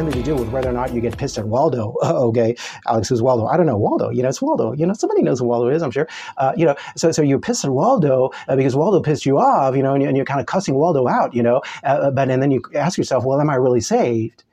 Has anything to do with whether or not you get pissed at Waldo. okay, Alex, who's Waldo? I don't know Waldo. You know, it's Waldo. You know, somebody knows who Waldo is. I'm sure. Uh, you know, so so you're pissed at Waldo uh, because Waldo pissed you off. You know, and, you, are kind of cussing Waldo out. You know, uh, but and then you ask yourself, well, am I really saved?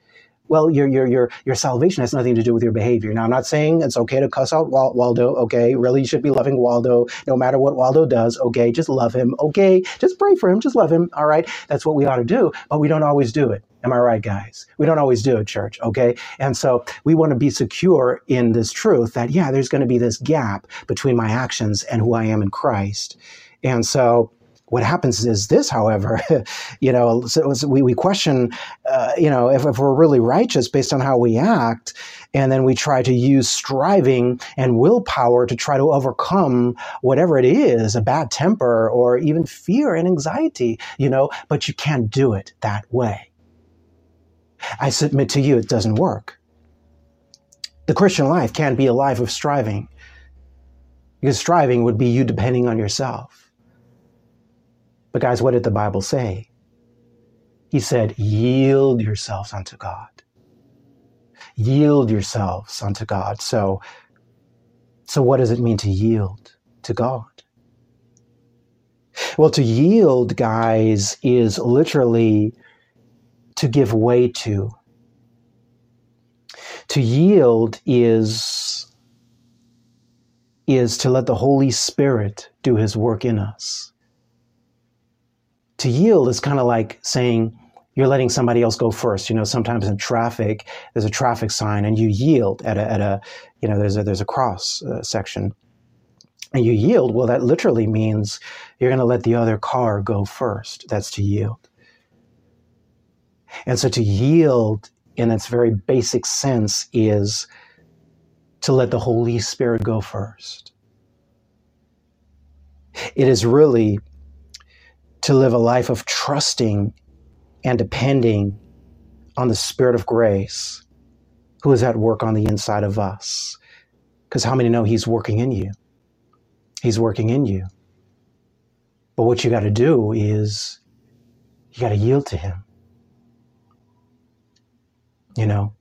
Well, your, your, your, your salvation has nothing to do with your behavior. Now, I'm not saying it's okay to cuss out Waldo, okay? Really, you should be loving Waldo no matter what Waldo does, okay? Just love him, okay? Just pray for him, just love him, all right? That's what we ought to do, but we don't always do it. Am I right, guys? We don't always do it, church, okay? And so we want to be secure in this truth that, yeah, there's going to be this gap between my actions and who I am in Christ. And so what happens is this, however, you know, so we, we question, uh, you know, if, if we're really righteous based on how we act, and then we try to use striving and willpower to try to overcome whatever it is, a bad temper or even fear and anxiety, you know, but you can't do it that way. I submit to you, it doesn't work. The Christian life can't be a life of striving because striving would be you depending on yourself. But, guys, what did the Bible say? He said, Yield yourselves unto God. Yield yourselves unto God. So, so what does it mean to yield to God? Well, to yield, guys, is literally to give way to. To yield is, is to let the Holy Spirit do his work in us. To yield is kind of like saying, you're letting somebody else go first. You know, sometimes in traffic, there's a traffic sign and you yield at a, at a you know, there's a, there's a cross uh, section and you yield. Well, that literally means you're going to let the other car go first. That's to yield. And so to yield in its very basic sense is to let the Holy Spirit go first. It is really to live a life of trusting and depending on the Spirit of grace who is at work on the inside of us. Because how many know He's working in you? He's working in you. But what you got to do is you got to yield to Him you know.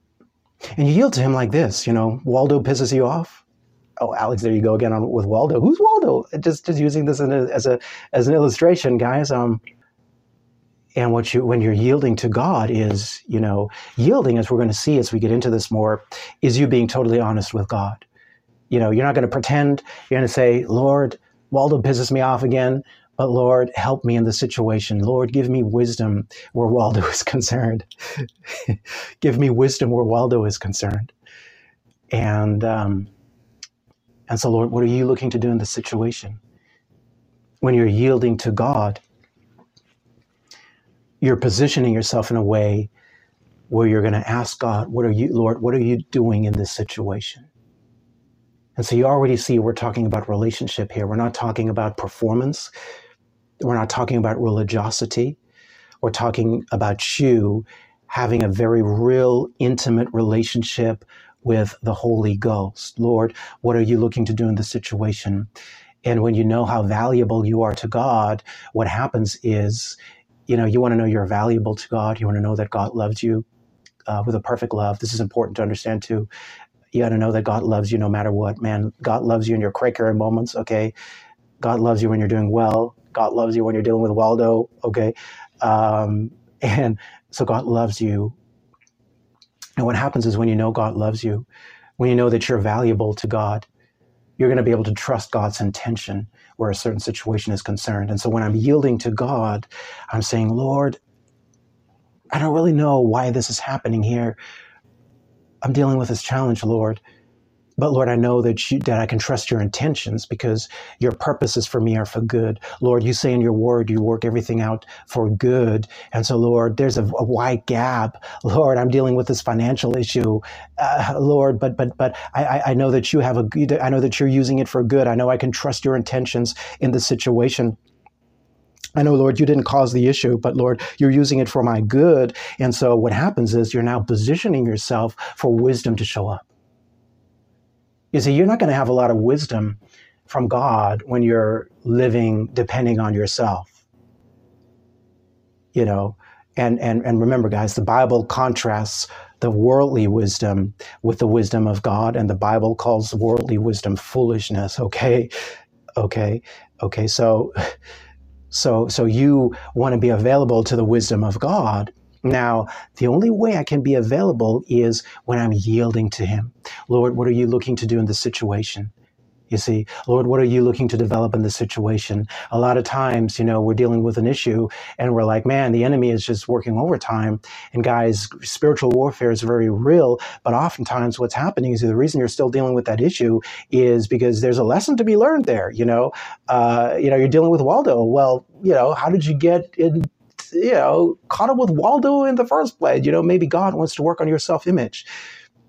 And you yield to him like this, you know. Waldo pisses you off. Oh, Alex, there you go again on, with Waldo. Who's Waldo? Just just using this a, as a as an illustration, guys. Um, and what you when you're yielding to God is, you know, yielding, as we're going to see as we get into this more, is you being totally honest with God. You know, you're not going to pretend. You're going to say, Lord, Waldo pisses me off again. But Lord, help me in the situation. Lord, give me wisdom where Waldo is concerned. give me wisdom where Waldo is concerned. And um, and so, Lord, what are you looking to do in this situation? When you're yielding to God, you're positioning yourself in a way where you're going to ask God, "What are you, Lord? What are you doing in this situation?" And so you already see we're talking about relationship here. We're not talking about performance. We're not talking about religiosity. We're talking about you having a very real, intimate relationship with the Holy Ghost. Lord, what are you looking to do in this situation? And when you know how valuable you are to God, what happens is, you know, you want to know you're valuable to God. You want to know that God loves you uh, with a perfect love. This is important to understand too. You got to know that God loves you no matter what, man. God loves you in your Quaker moments, okay? God loves you when you're doing well. God loves you when you're dealing with Waldo, okay? Um, and so God loves you. And what happens is when you know God loves you, when you know that you're valuable to God, you're going to be able to trust God's intention where a certain situation is concerned. And so when I'm yielding to God, I'm saying, Lord, I don't really know why this is happening here. I'm dealing with this challenge, Lord. But Lord, I know that you, that I can trust your intentions because your purposes for me are for good. Lord, you say in your word you work everything out for good, and so Lord, there's a, a wide gap. Lord, I'm dealing with this financial issue, uh, Lord, but but but I, I know that you have a I know that you're using it for good. I know I can trust your intentions in this situation. I know, Lord, you didn't cause the issue, but Lord, you're using it for my good. And so what happens is you're now positioning yourself for wisdom to show up. You see, you're not going to have a lot of wisdom from God when you're living depending on yourself. You know, and and and remember guys, the Bible contrasts the worldly wisdom with the wisdom of God and the Bible calls worldly wisdom foolishness, okay? Okay. Okay. So so so you want to be available to the wisdom of God now, the only way I can be available is when I'm yielding to Him. Lord, what are you looking to do in this situation? You see, Lord, what are you looking to develop in this situation? A lot of times, you know, we're dealing with an issue and we're like, man, the enemy is just working overtime. And guys, spiritual warfare is very real. But oftentimes what's happening is the reason you're still dealing with that issue is because there's a lesson to be learned there. You know, uh, you know, you're dealing with Waldo. Well, you know, how did you get in you know, caught up with Waldo in the first place. You know, maybe God wants to work on your self image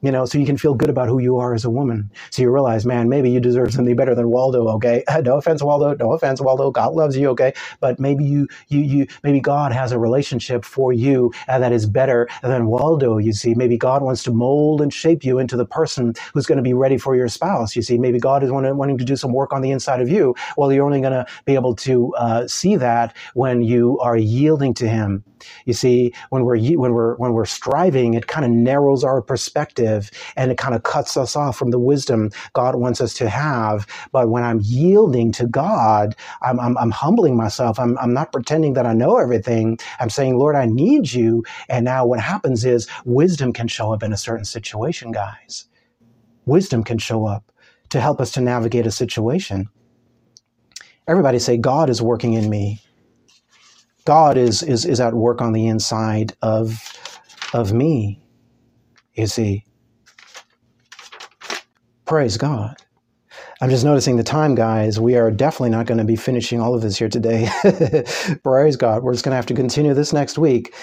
you know, so you can feel good about who you are as a woman. So you realize, man, maybe you deserve something better than Waldo. Okay, no offense, Waldo. No offense, Waldo. God loves you. Okay, but maybe you, you, you, maybe God has a relationship for you uh, that is better than Waldo. You see, maybe God wants to mold and shape you into the person who's going to be ready for your spouse. You see, maybe God is wanting to do some work on the inside of you. Well, you're only going to be able to uh, see that when you are yielding to Him. You see, when we're when we're when we're striving, it kind of narrows our perspective and it kind of cuts us off from the wisdom God wants us to have. But when I'm yielding to God, I'm, I'm, I'm humbling myself. I'm, I'm not pretending that I know everything. I'm saying, Lord, I need you. And now what happens is wisdom can show up in a certain situation, guys. Wisdom can show up to help us to navigate a situation. Everybody say, God is working in me. God is, is, is at work on the inside of, of me. You see, praise God. I'm just noticing the time, guys. We are definitely not going to be finishing all of this here today. praise God. We're just going to have to continue this next week.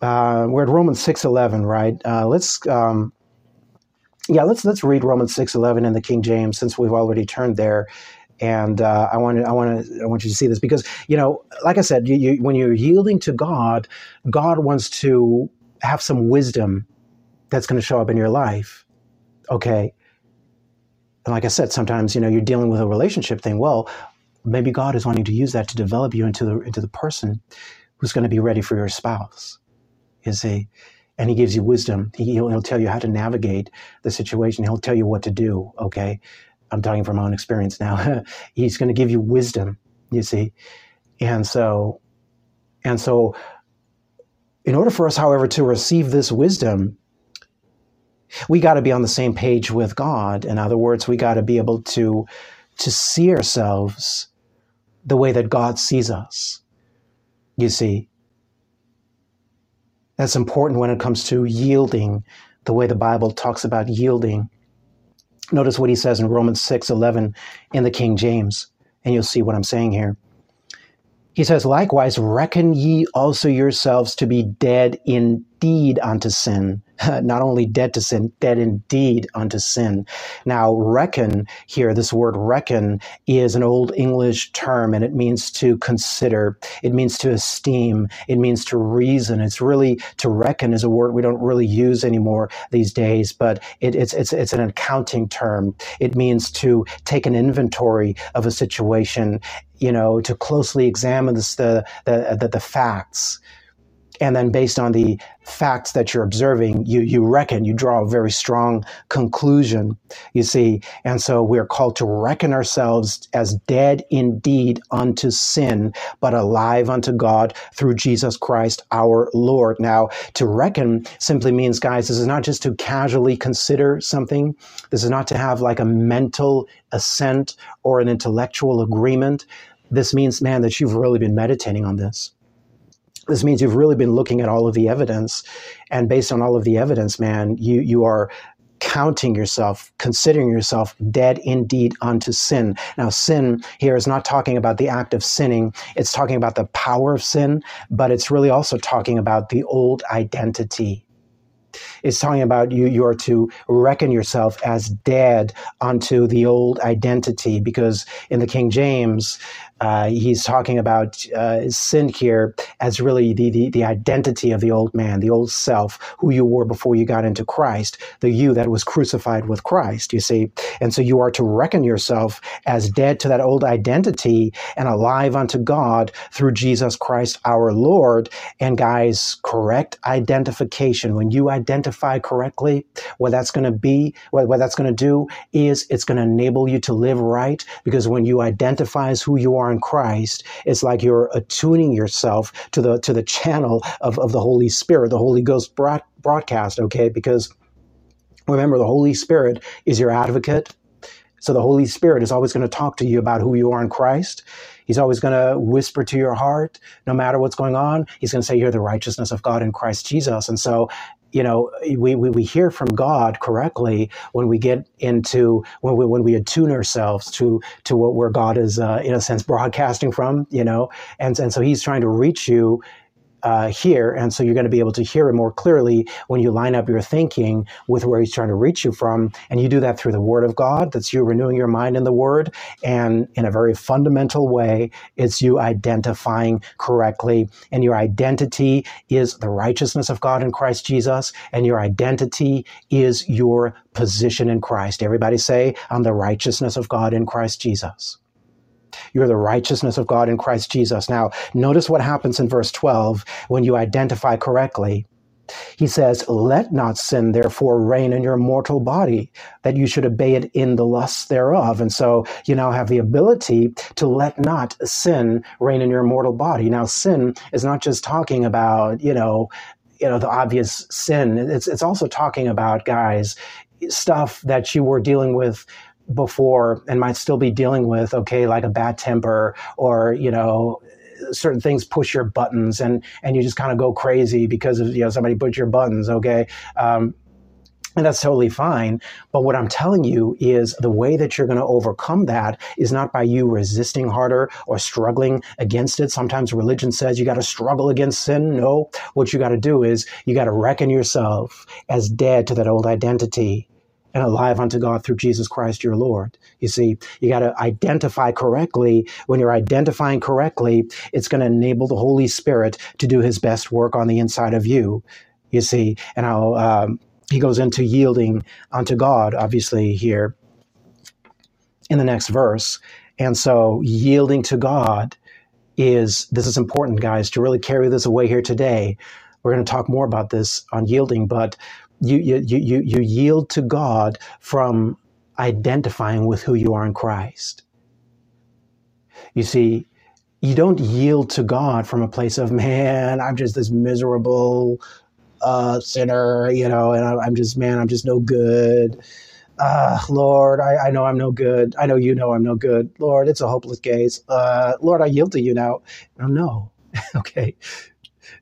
Uh, we're at Romans 6:11, right? Uh, let's um, yeah, let's let's read Romans 6:11 in the King James since we've already turned there and uh, I want to, I want to, I want you to see this because you know, like I said, you, you, when you're yielding to God, God wants to have some wisdom that's going to show up in your life. Okay. And like I said, sometimes you know you're dealing with a relationship thing. Well, maybe God is wanting to use that to develop you into the into the person who's going to be ready for your spouse. You see, and He gives you wisdom. He, will he'll tell you how to navigate the situation. He'll tell you what to do. Okay, I'm talking from my own experience now. he's going to give you wisdom, you see. And so, and so, in order for us, however, to receive this wisdom, we got to be on the same page with God. In other words, we got to be able to to see ourselves the way that God sees us. You see, that's important when it comes to yielding, the way the Bible talks about yielding. Notice what he says in Romans 6 11 in the King James, and you'll see what I'm saying here. He says, Likewise, reckon ye also yourselves to be dead indeed unto sin not only dead to sin, dead indeed unto sin. Now, reckon here, this word reckon is an old English term and it means to consider, it means to esteem, it means to reason. It's really to reckon is a word we don't really use anymore these days, but it, it's, it's, it's an accounting term. It means to take an inventory of a situation, you know, to closely examine the, the, the, the facts and then based on the facts that you're observing you you reckon you draw a very strong conclusion you see. And so we're called to reckon ourselves as dead indeed unto sin but alive unto god through jesus christ our lord. Now to reckon simply means guys this is not just to casually consider something. This is not to have like a mental assent or an intellectual agreement. This means man that you've really been meditating on this this means you've really been looking at all of the evidence and based on all of the evidence man you you are counting yourself, considering yourself dead indeed unto sin. Now, sin here is not talking about the act of sinning, it's talking about the power of sin, but it's really also talking about the old identity. It's talking about you, you are to reckon yourself as dead unto the old identity, because in the King James, uh, he's talking about uh, sin here as really the, the, the identity of the old man, the old self, who you were before you got into Christ, the you that was crucified with Christ, you see. And so you are to reckon yourself as dead to that old identity and alive unto God through Jesus Christ our Lord. And guys, correct identification. When you identify correctly, what that's going to be, what, what that's going to do is it's going to enable you to live right because when you identify as who you are in Christ, it's like you're attuning yourself to the to the channel of, of the Holy Spirit, the Holy Ghost broad, broadcast, okay? Because remember, the Holy Spirit is your advocate. So the Holy Spirit is always going to talk to you about who you are in Christ. He's always going to whisper to your heart, no matter what's going on. He's going to say, You're the righteousness of God in Christ Jesus. And so you know, we, we, we hear from God correctly when we get into when we when we attune ourselves to to what where God is uh, in a sense broadcasting from, you know, and and so He's trying to reach you uh, here. And so you're going to be able to hear it more clearly when you line up your thinking with where he's trying to reach you from. And you do that through the word of God. That's you renewing your mind in the word. And in a very fundamental way, it's you identifying correctly. And your identity is the righteousness of God in Christ Jesus. And your identity is your position in Christ. Everybody say, I'm the righteousness of God in Christ Jesus. You're the righteousness of God in Christ Jesus. Now, notice what happens in verse 12 when you identify correctly. He says, Let not sin therefore reign in your mortal body, that you should obey it in the lusts thereof. And so you now have the ability to let not sin reign in your mortal body. Now, sin is not just talking about, you know, you know, the obvious sin. It's, it's also talking about, guys, stuff that you were dealing with before and might still be dealing with okay like a bad temper or you know certain things push your buttons and and you just kind of go crazy because of you know somebody push your buttons okay um, and that's totally fine. But what I'm telling you is the way that you're going to overcome that is not by you resisting harder or struggling against it. Sometimes religion says you got to struggle against sin. No, what you got to do is you got to reckon yourself as dead to that old identity and alive unto God through Jesus Christ your Lord. You see, you got to identify correctly. When you're identifying correctly, it's going to enable the Holy Spirit to do his best work on the inside of you. You see, and how um, he goes into yielding unto God, obviously, here in the next verse. And so, yielding to God is this is important, guys, to really carry this away here today. We're going to talk more about this on yielding, but you, you, you, you yield to God from identifying with who you are in Christ. You see, you don't yield to God from a place of, man, I'm just this miserable uh, sinner, you know, and I'm just, man, I'm just no good. Uh, Lord, I, I know I'm no good. I know you know I'm no good. Lord, it's a hopeless case. Uh, Lord, I yield to you now. No, no. okay.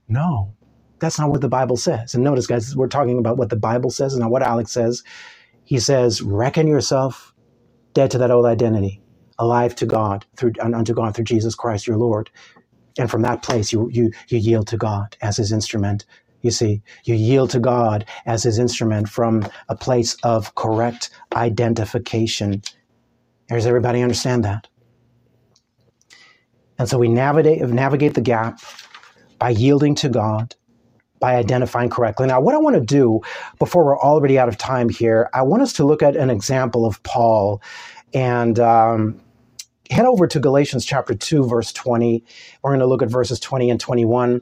No. That's not what the Bible says. And notice, guys, we're talking about what the Bible says and not what Alex says. He says, reckon yourself dead to that old identity, alive to God through unto God through Jesus Christ your Lord. And from that place you you you yield to God as his instrument. You see, you yield to God as his instrument from a place of correct identification. Does everybody understand that? And so we navigate navigate the gap by yielding to God by identifying correctly. Now, what I want to do before we're already out of time here, I want us to look at an example of Paul and um, head over to Galatians chapter 2, verse 20. We're going to look at verses 20 and 21.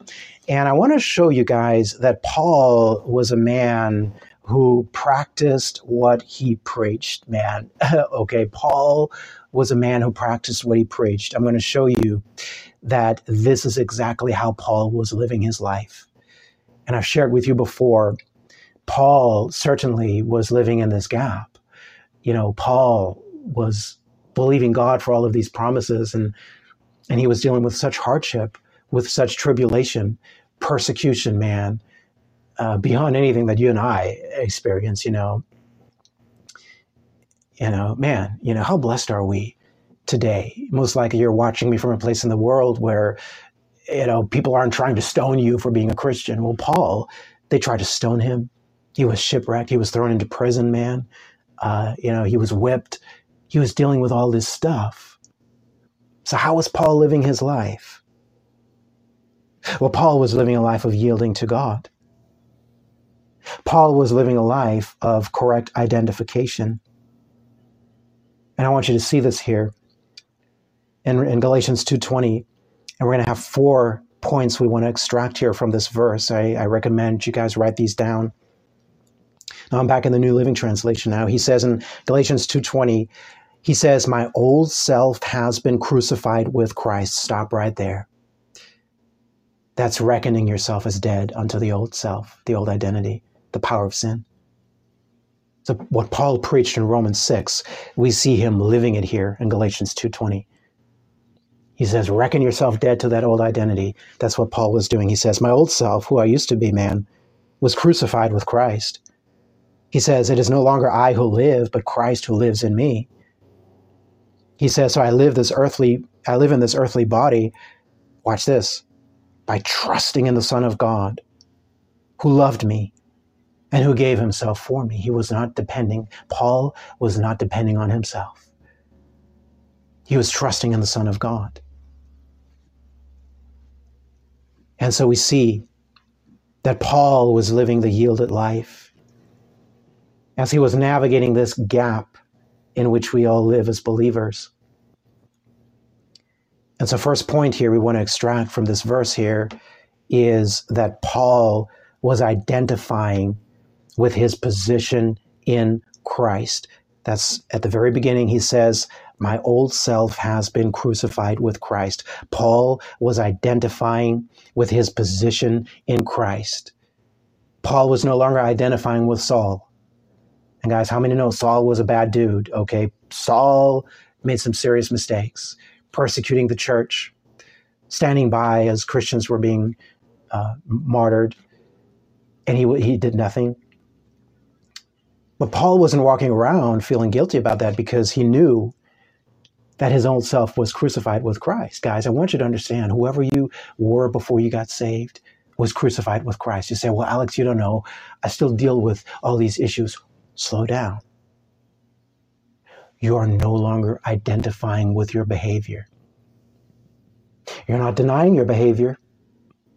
And I want to show you guys that Paul was a man who practiced what he preached, man. okay, Paul was a man who practiced what he preached. I'm going to show you that this is exactly how Paul was living his life and I've shared with you before, Paul certainly was living in this gap. You know, Paul was believing God for all of these promises and and he was dealing with such hardship, with such tribulation, persecution, man, uh, beyond anything that you and I experience, you know. You know, man, you know, how blessed are we today? Most likely you're watching me from a place in the world where, you know, people aren't trying to stone you for being a Christian. Well, Paul, they tried to stone him. He was shipwrecked. He was thrown into prison, man. Uh, you know, he was whipped. He was dealing with all this stuff. So, how was Paul living his life? Well, Paul was living a life of yielding to God. Paul was living a life of correct identification. And I want you to see this here in, in Galatians 2.20. And we're going to have four points we want to extract here from this verse. I, I recommend you guys write these down. Now I'm back in the New Living Translation now. He says in Galatians 2.20, he says, My old self has been crucified with Christ. Stop right there. That's reckoning yourself as dead unto the old self, the old identity, the power of sin. So what Paul preached in Romans 6, we see him living it here in Galatians 2:20. He says, reckon yourself dead to that old identity. That's what Paul was doing. He says, My old self, who I used to be, man, was crucified with Christ. He says, It is no longer I who live, but Christ who lives in me. He says, So I live this earthly, I live in this earthly body. Watch this by trusting in the Son of God who loved me and who gave himself for me. He was not depending, Paul was not depending on himself. He was trusting in the Son of God. And so we see that Paul was living the yielded life as he was navigating this gap in which we all live as believers. And so, first point here we want to extract from this verse here is that Paul was identifying with his position in Christ. That's at the very beginning, he says, My old self has been crucified with Christ. Paul was identifying with his position in Christ. Paul was no longer identifying with Saul. And guys, how many know Saul was a bad dude? Okay. Saul made some serious mistakes persecuting the church, standing by as Christians were being uh, martyred, and he, he did nothing. But Paul wasn't walking around feeling guilty about that because he knew that his own self was crucified with Christ. Guys, I want you to understand whoever you were before you got saved was crucified with Christ. You say, well, Alex, you don't know. I still deal with all these issues. Slow down you are no longer identifying with your behavior. You're not denying your behavior.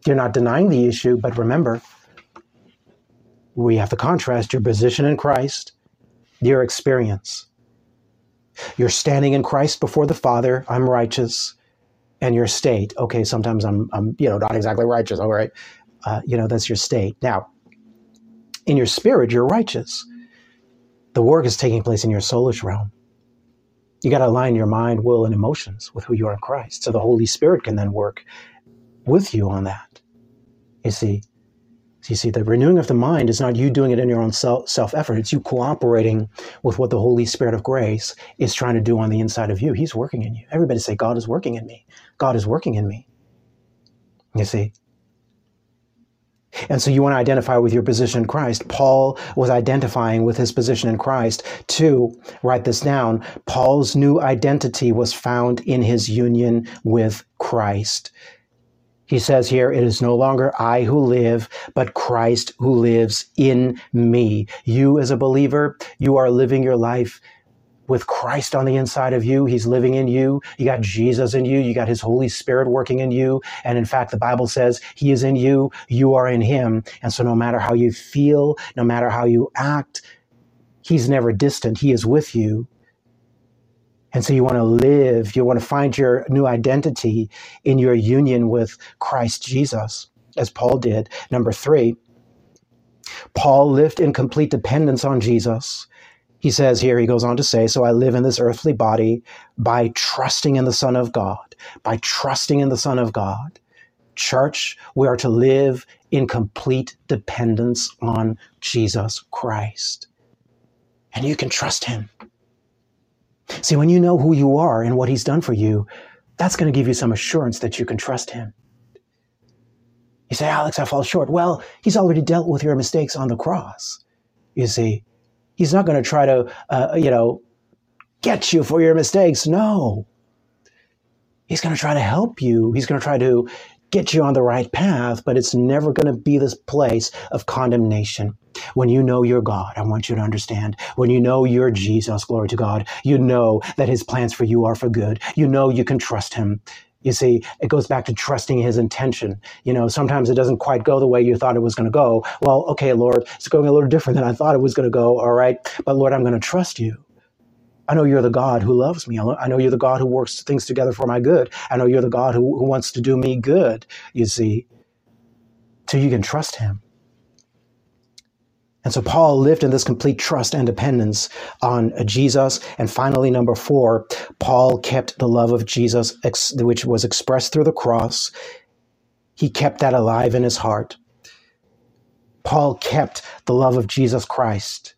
You're not denying the issue, but remember, we have to contrast your position in Christ, your experience. You're standing in Christ before the Father, I'm righteous, and your state. Okay, sometimes I'm, I'm you know, not exactly righteous, all right. Uh, you know, that's your state. Now, in your spirit, you're righteous. The work is taking place in your soulish realm. You got to align your mind, will, and emotions with who you are in Christ. So the Holy Spirit can then work with you on that. You see, you see, the renewing of the mind is not you doing it in your own self effort. It's you cooperating with what the Holy Spirit of grace is trying to do on the inside of you. He's working in you. Everybody say, God is working in me. God is working in me. You see, and so you want to identify with your position in Christ. Paul was identifying with his position in Christ. Two, write this down. Paul's new identity was found in his union with Christ. He says here, it is no longer I who live, but Christ who lives in me. You as a believer, you are living your life with Christ on the inside of you. He's living in you. You got Jesus in you. You got his Holy Spirit working in you. And in fact, the Bible says he is in you. You are in him. And so no matter how you feel, no matter how you act, he's never distant. He is with you. And so you want to live, you want to find your new identity in your union with Christ Jesus, as Paul did. Number three, Paul lived in complete dependence on Jesus he says here, he goes on to say, So I live in this earthly body by trusting in the Son of God, by trusting in the Son of God. Church, we are to live in complete dependence on Jesus Christ. And you can trust him. See, when you know who you are and what he's done for you, that's going to give you some assurance that you can trust him. You say, Alex, I fall short. Well, he's already dealt with your mistakes on the cross. You see, He's not going to try to, uh, you know, get you for your mistakes. No. He's going to try to help you. He's going to try to get you on the right path, but it's never going to be this place of condemnation. When you know your God, I want you to understand, when you know you're Jesus, glory to God, you know that his plans for you are for good. You know you can trust him. You see, it goes back to trusting his intention. You know, sometimes it doesn't quite go the way you thought it was going to go. Well, okay, Lord, it's going a little different than I thought it was going to go. All right. But Lord, I'm going to trust you. I know you're the God who loves me. I know you're the God who works things together for my good. I know you're the God who, who wants to do me good, you see. So you can trust him. And so Paul lived in this complete trust and dependence on uh, Jesus. And finally, number four, Paul kept the love of Jesus, which was expressed through the cross. He kept that alive in his heart. Paul kept the love of Jesus Christ,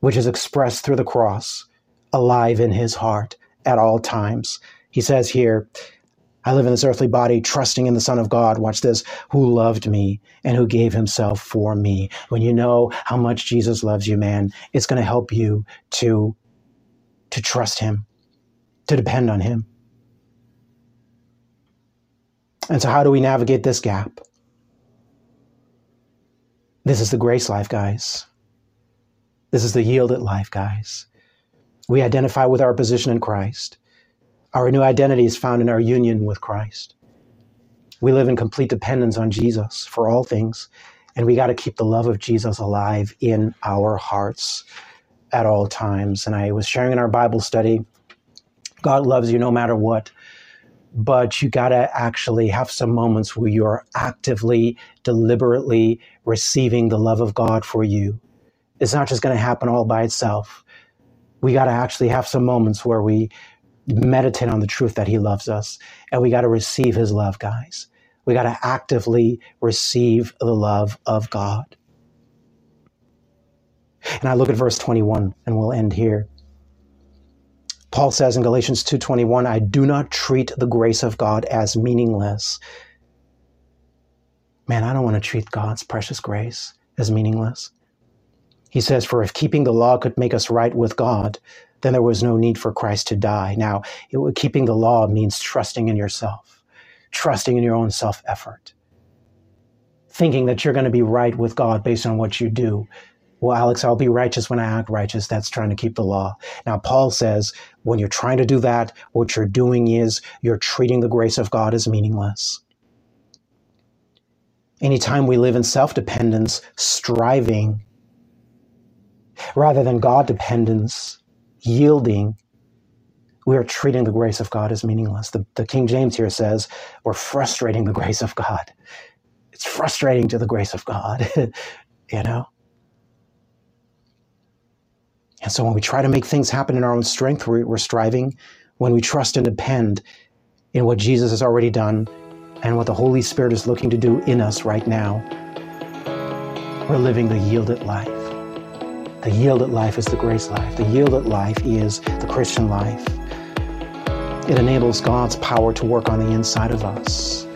which is expressed through the cross, alive in his heart at all times. He says here, I live in this earthly body, trusting in the Son of God. Watch this, who loved me and who gave himself for me. When you know how much Jesus loves you, man, it's going to help you to, to trust him, to depend on him. And so, how do we navigate this gap? This is the grace life, guys. This is the yielded life, guys. We identify with our position in Christ. Our new identity is found in our union with Christ. We live in complete dependence on Jesus for all things, and we got to keep the love of Jesus alive in our hearts at all times. And I was sharing in our Bible study God loves you no matter what, but you got to actually have some moments where you're actively, deliberately receiving the love of God for you. It's not just going to happen all by itself. We got to actually have some moments where we meditate on the truth that he loves us. And we got to receive his love, guys. We got to actively receive the love of God. And I look at verse 21 and we'll end here. Paul says in Galatians 2:21, I do not treat the grace of God as meaningless. Man, I don't want to treat God's precious grace as meaningless. He says, For if keeping the law could make us right with God, then there was no need for Christ to die. Now, it, keeping the law means trusting in yourself, trusting in your own self effort, thinking that you're going to be right with God based on what you do. Well, Alex, I'll be righteous when I act righteous. That's trying to keep the law. Now, Paul says when you're trying to do that, what you're doing is you're treating the grace of God as meaningless. Anytime we live in self dependence, striving, rather than God dependence, yielding, we are treating the grace of God as meaningless. The, the King James here says we're frustrating the grace of God. It's frustrating to the grace of God, you know? And so when we try to make things happen in our own strength, we're, we're striving. When we trust and depend in what Jesus has already done and what the Holy Spirit is looking to do in us right now, we're living the yielded life. The yielded life is the grace life. The yielded life is the Christian life. It enables God's power to work on the inside of us.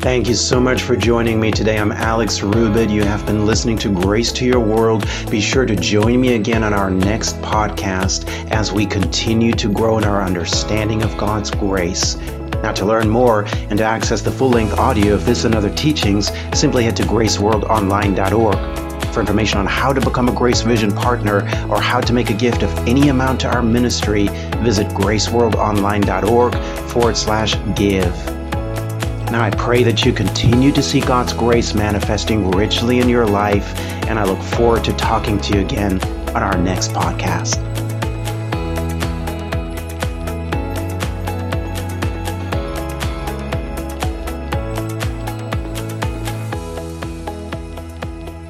Thank you so much for joining me today. I'm Alex Rubit. You have been listening to Grace to Your World. Be sure to join me again on our next podcast as we continue to grow in our understanding of God's grace. Now, to learn more and to access the full length audio of this and other teachings, simply head to graceworldonline.org. For information on how to become a Grace Vision partner or how to make a gift of any amount to our ministry, visit graceworldonline.org forward slash give. Now, I pray that you continue to see God's grace manifesting richly in your life, and I look forward to talking to you again on our next podcast.